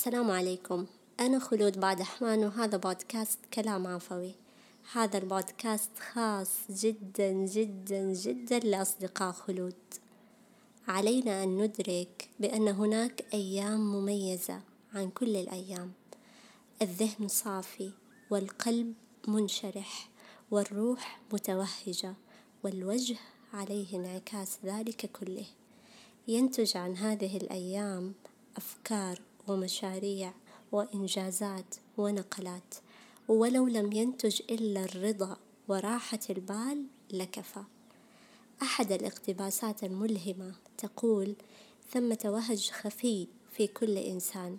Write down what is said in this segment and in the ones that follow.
السلام عليكم. أنا خلود بعد أحمان وهذا بودكاست كلام عفوي. هذا البودكاست خاص جدا جدا جدا لأصدقاء خلود. علينا أن ندرك بأن هناك أيام مميزة عن كل الأيام. الذهن صافي والقلب منشرح والروح متوهجة والوجه عليه انعكاس ذلك كله. ينتج عن هذه الأيام أفكار ومشاريع وإنجازات ونقلات ولو لم ينتج إلا الرضا وراحة البال لكفى. أحد الاقتباسات الملهمة تقول ثمة وهج خفي في كل إنسان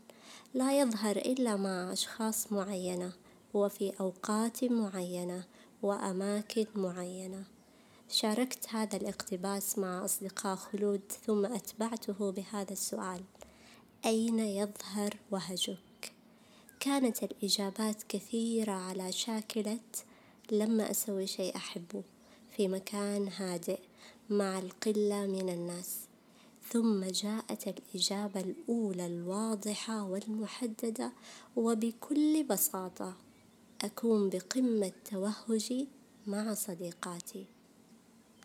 لا يظهر إلا مع أشخاص معينة وفي أوقات معينة وأماكن معينة. شاركت هذا الاقتباس مع أصدقاء خلود ثم أتبعته بهذا السؤال. أين يظهر وهجك؟ كانت الإجابات كثيرة على شاكلة لما أسوي شيء أحبه في مكان هادئ مع القلة من الناس ثم جاءت الإجابة الأولى الواضحة والمحددة وبكل بساطة أكون بقمة توهجي مع صديقاتي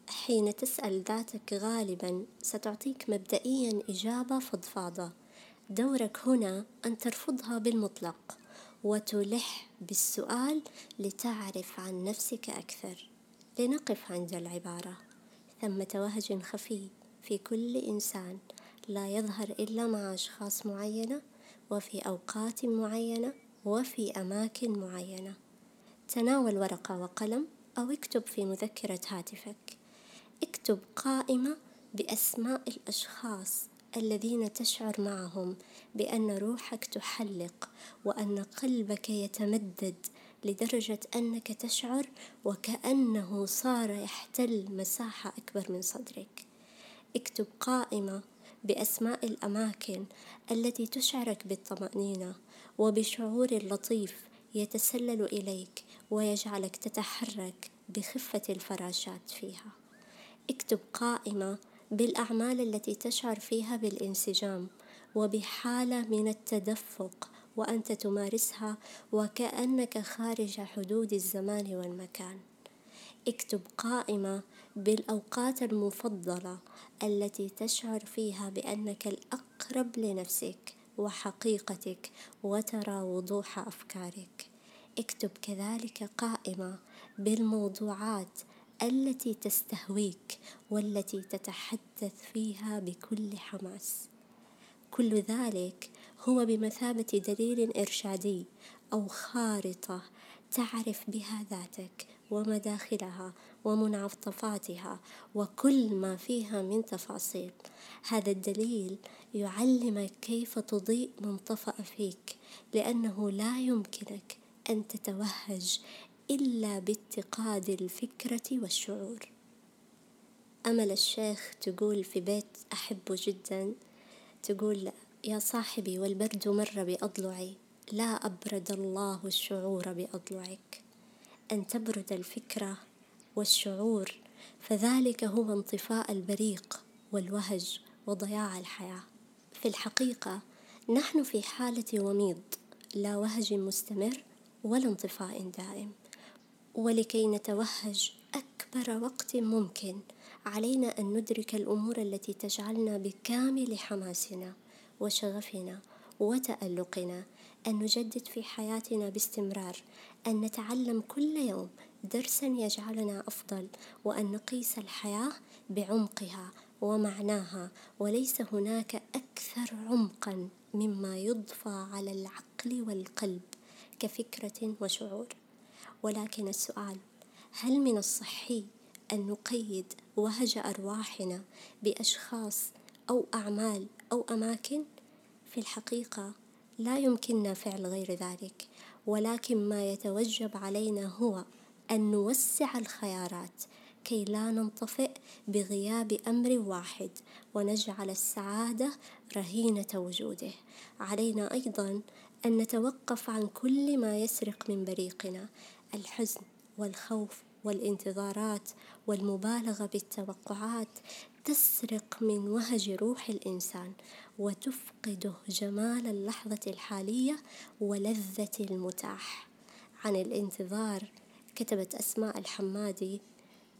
حين تسأل ذاتك غالبا ستعطيك مبدئيا إجابة فضفاضة دورك هنا أن ترفضها بالمطلق وتلح بالسؤال لتعرف عن نفسك أكثر. لنقف عند العبارة. ثمة وهج خفي في كل إنسان. لا يظهر إلا مع أشخاص معينة وفي أوقات معينة وفي أماكن معينة. تناول ورقة وقلم أو اكتب في مذكرة هاتفك. اكتب قائمة بأسماء الأشخاص الذين تشعر معهم بأن روحك تحلق وأن قلبك يتمدد لدرجة أنك تشعر وكأنه صار يحتل مساحة أكبر من صدرك. اكتب قائمة بأسماء الأماكن التي تشعرك بالطمأنينة وبشعور لطيف يتسلل إليك ويجعلك تتحرك بخفة الفراشات فيها. اكتب قائمة بالأعمال التي تشعر فيها بالانسجام وبحالة من التدفق وأنت تمارسها وكأنك خارج حدود الزمان والمكان. اكتب قائمة بالأوقات المفضلة التي تشعر فيها بأنك الأقرب لنفسك وحقيقتك وترى وضوح أفكارك. اكتب كذلك قائمة بالموضوعات التي تستهويك والتي تتحدث فيها بكل حماس. كل ذلك هو بمثابة دليل إرشادي أو خارطة تعرف بها ذاتك ومداخلها ومنعطفاتها وكل ما فيها من تفاصيل. هذا الدليل يعلمك كيف تضيء من طفأ فيك لأنه لا يمكنك أن تتوهج إلا باتقاد الفكرة والشعور. أمل الشيخ تقول في بيت أحبه جدا تقول يا صاحبي والبرد مر بأضلعي لا أبرد الله الشعور بأضلعك. أن تبرد الفكرة والشعور فذلك هو انطفاء البريق والوهج وضياع الحياة. في الحقيقة نحن في حالة وميض لا وهج مستمر ولا انطفاء دائم. ولكي نتوهج أكبر وقت ممكن. علينا أن ندرك الأمور التي تجعلنا بكامل حماسنا وشغفنا وتألقنا. أن نجدد في حياتنا باستمرار. أن نتعلم كل يوم درسا يجعلنا أفضل. وأن نقيس الحياة بعمقها ومعناها. وليس هناك أكثر عمقا مما يضفى على العقل والقلب كفكرة وشعور. ولكن السؤال هل من الصحي أن نقيد وهج أرواحنا بأشخاص أو أعمال أو أماكن؟ في الحقيقة لا يمكننا فعل غير ذلك ولكن ما يتوجب علينا هو أن نوسع الخيارات كي لا ننطفئ بغياب أمر واحد ونجعل السعادة رهينة وجوده علينا أيضا أن نتوقف عن كل ما يسرق من بريقنا الحزن والخوف والانتظارات والمبالغة بالتوقعات تسرق من وهج روح الإنسان وتفقده جمال اللحظة الحالية ولذة المتاح. عن الانتظار كتبت أسماء الحمادي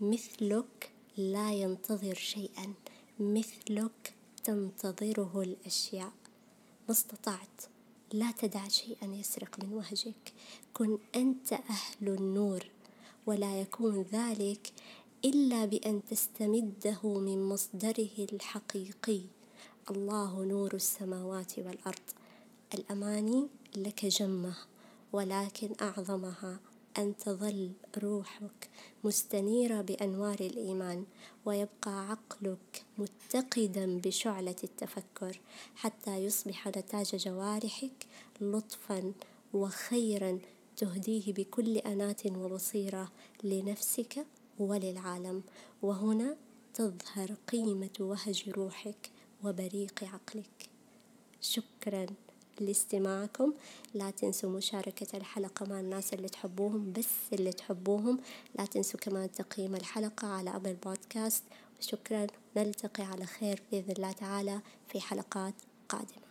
مثلك لا ينتظر شيئا مثلك تنتظره الأشياء. ما استطعت لا تدع شيئا يسرق من وهجك. كن أنت أهل النور ولا يكون ذلك إلا بأن تستمده من مصدره الحقيقي. الله نور السماوات والأرض. الأماني لك جمة ولكن أعظمها أن تظل روحك مستنيرة بأنوار الإيمان ويبقى عقلك متقدا بشعلة التفكر حتى يصبح نتاج جوارحك لطفا وخيرا تهديه بكل أناة وبصيرة لنفسك وللعالم. وهنا تظهر قيمة وهج روحك وبريق عقلك. شكرا. لاستماعكم. لا تنسوا مشاركة الحلقة مع الناس اللي تحبوهم بس اللي تحبوهم. لا تنسوا كمان تقييم الحلقة على أبل بودكاست وشكرا. نلتقي على خير بإذن الله تعالى في حلقات قادمة.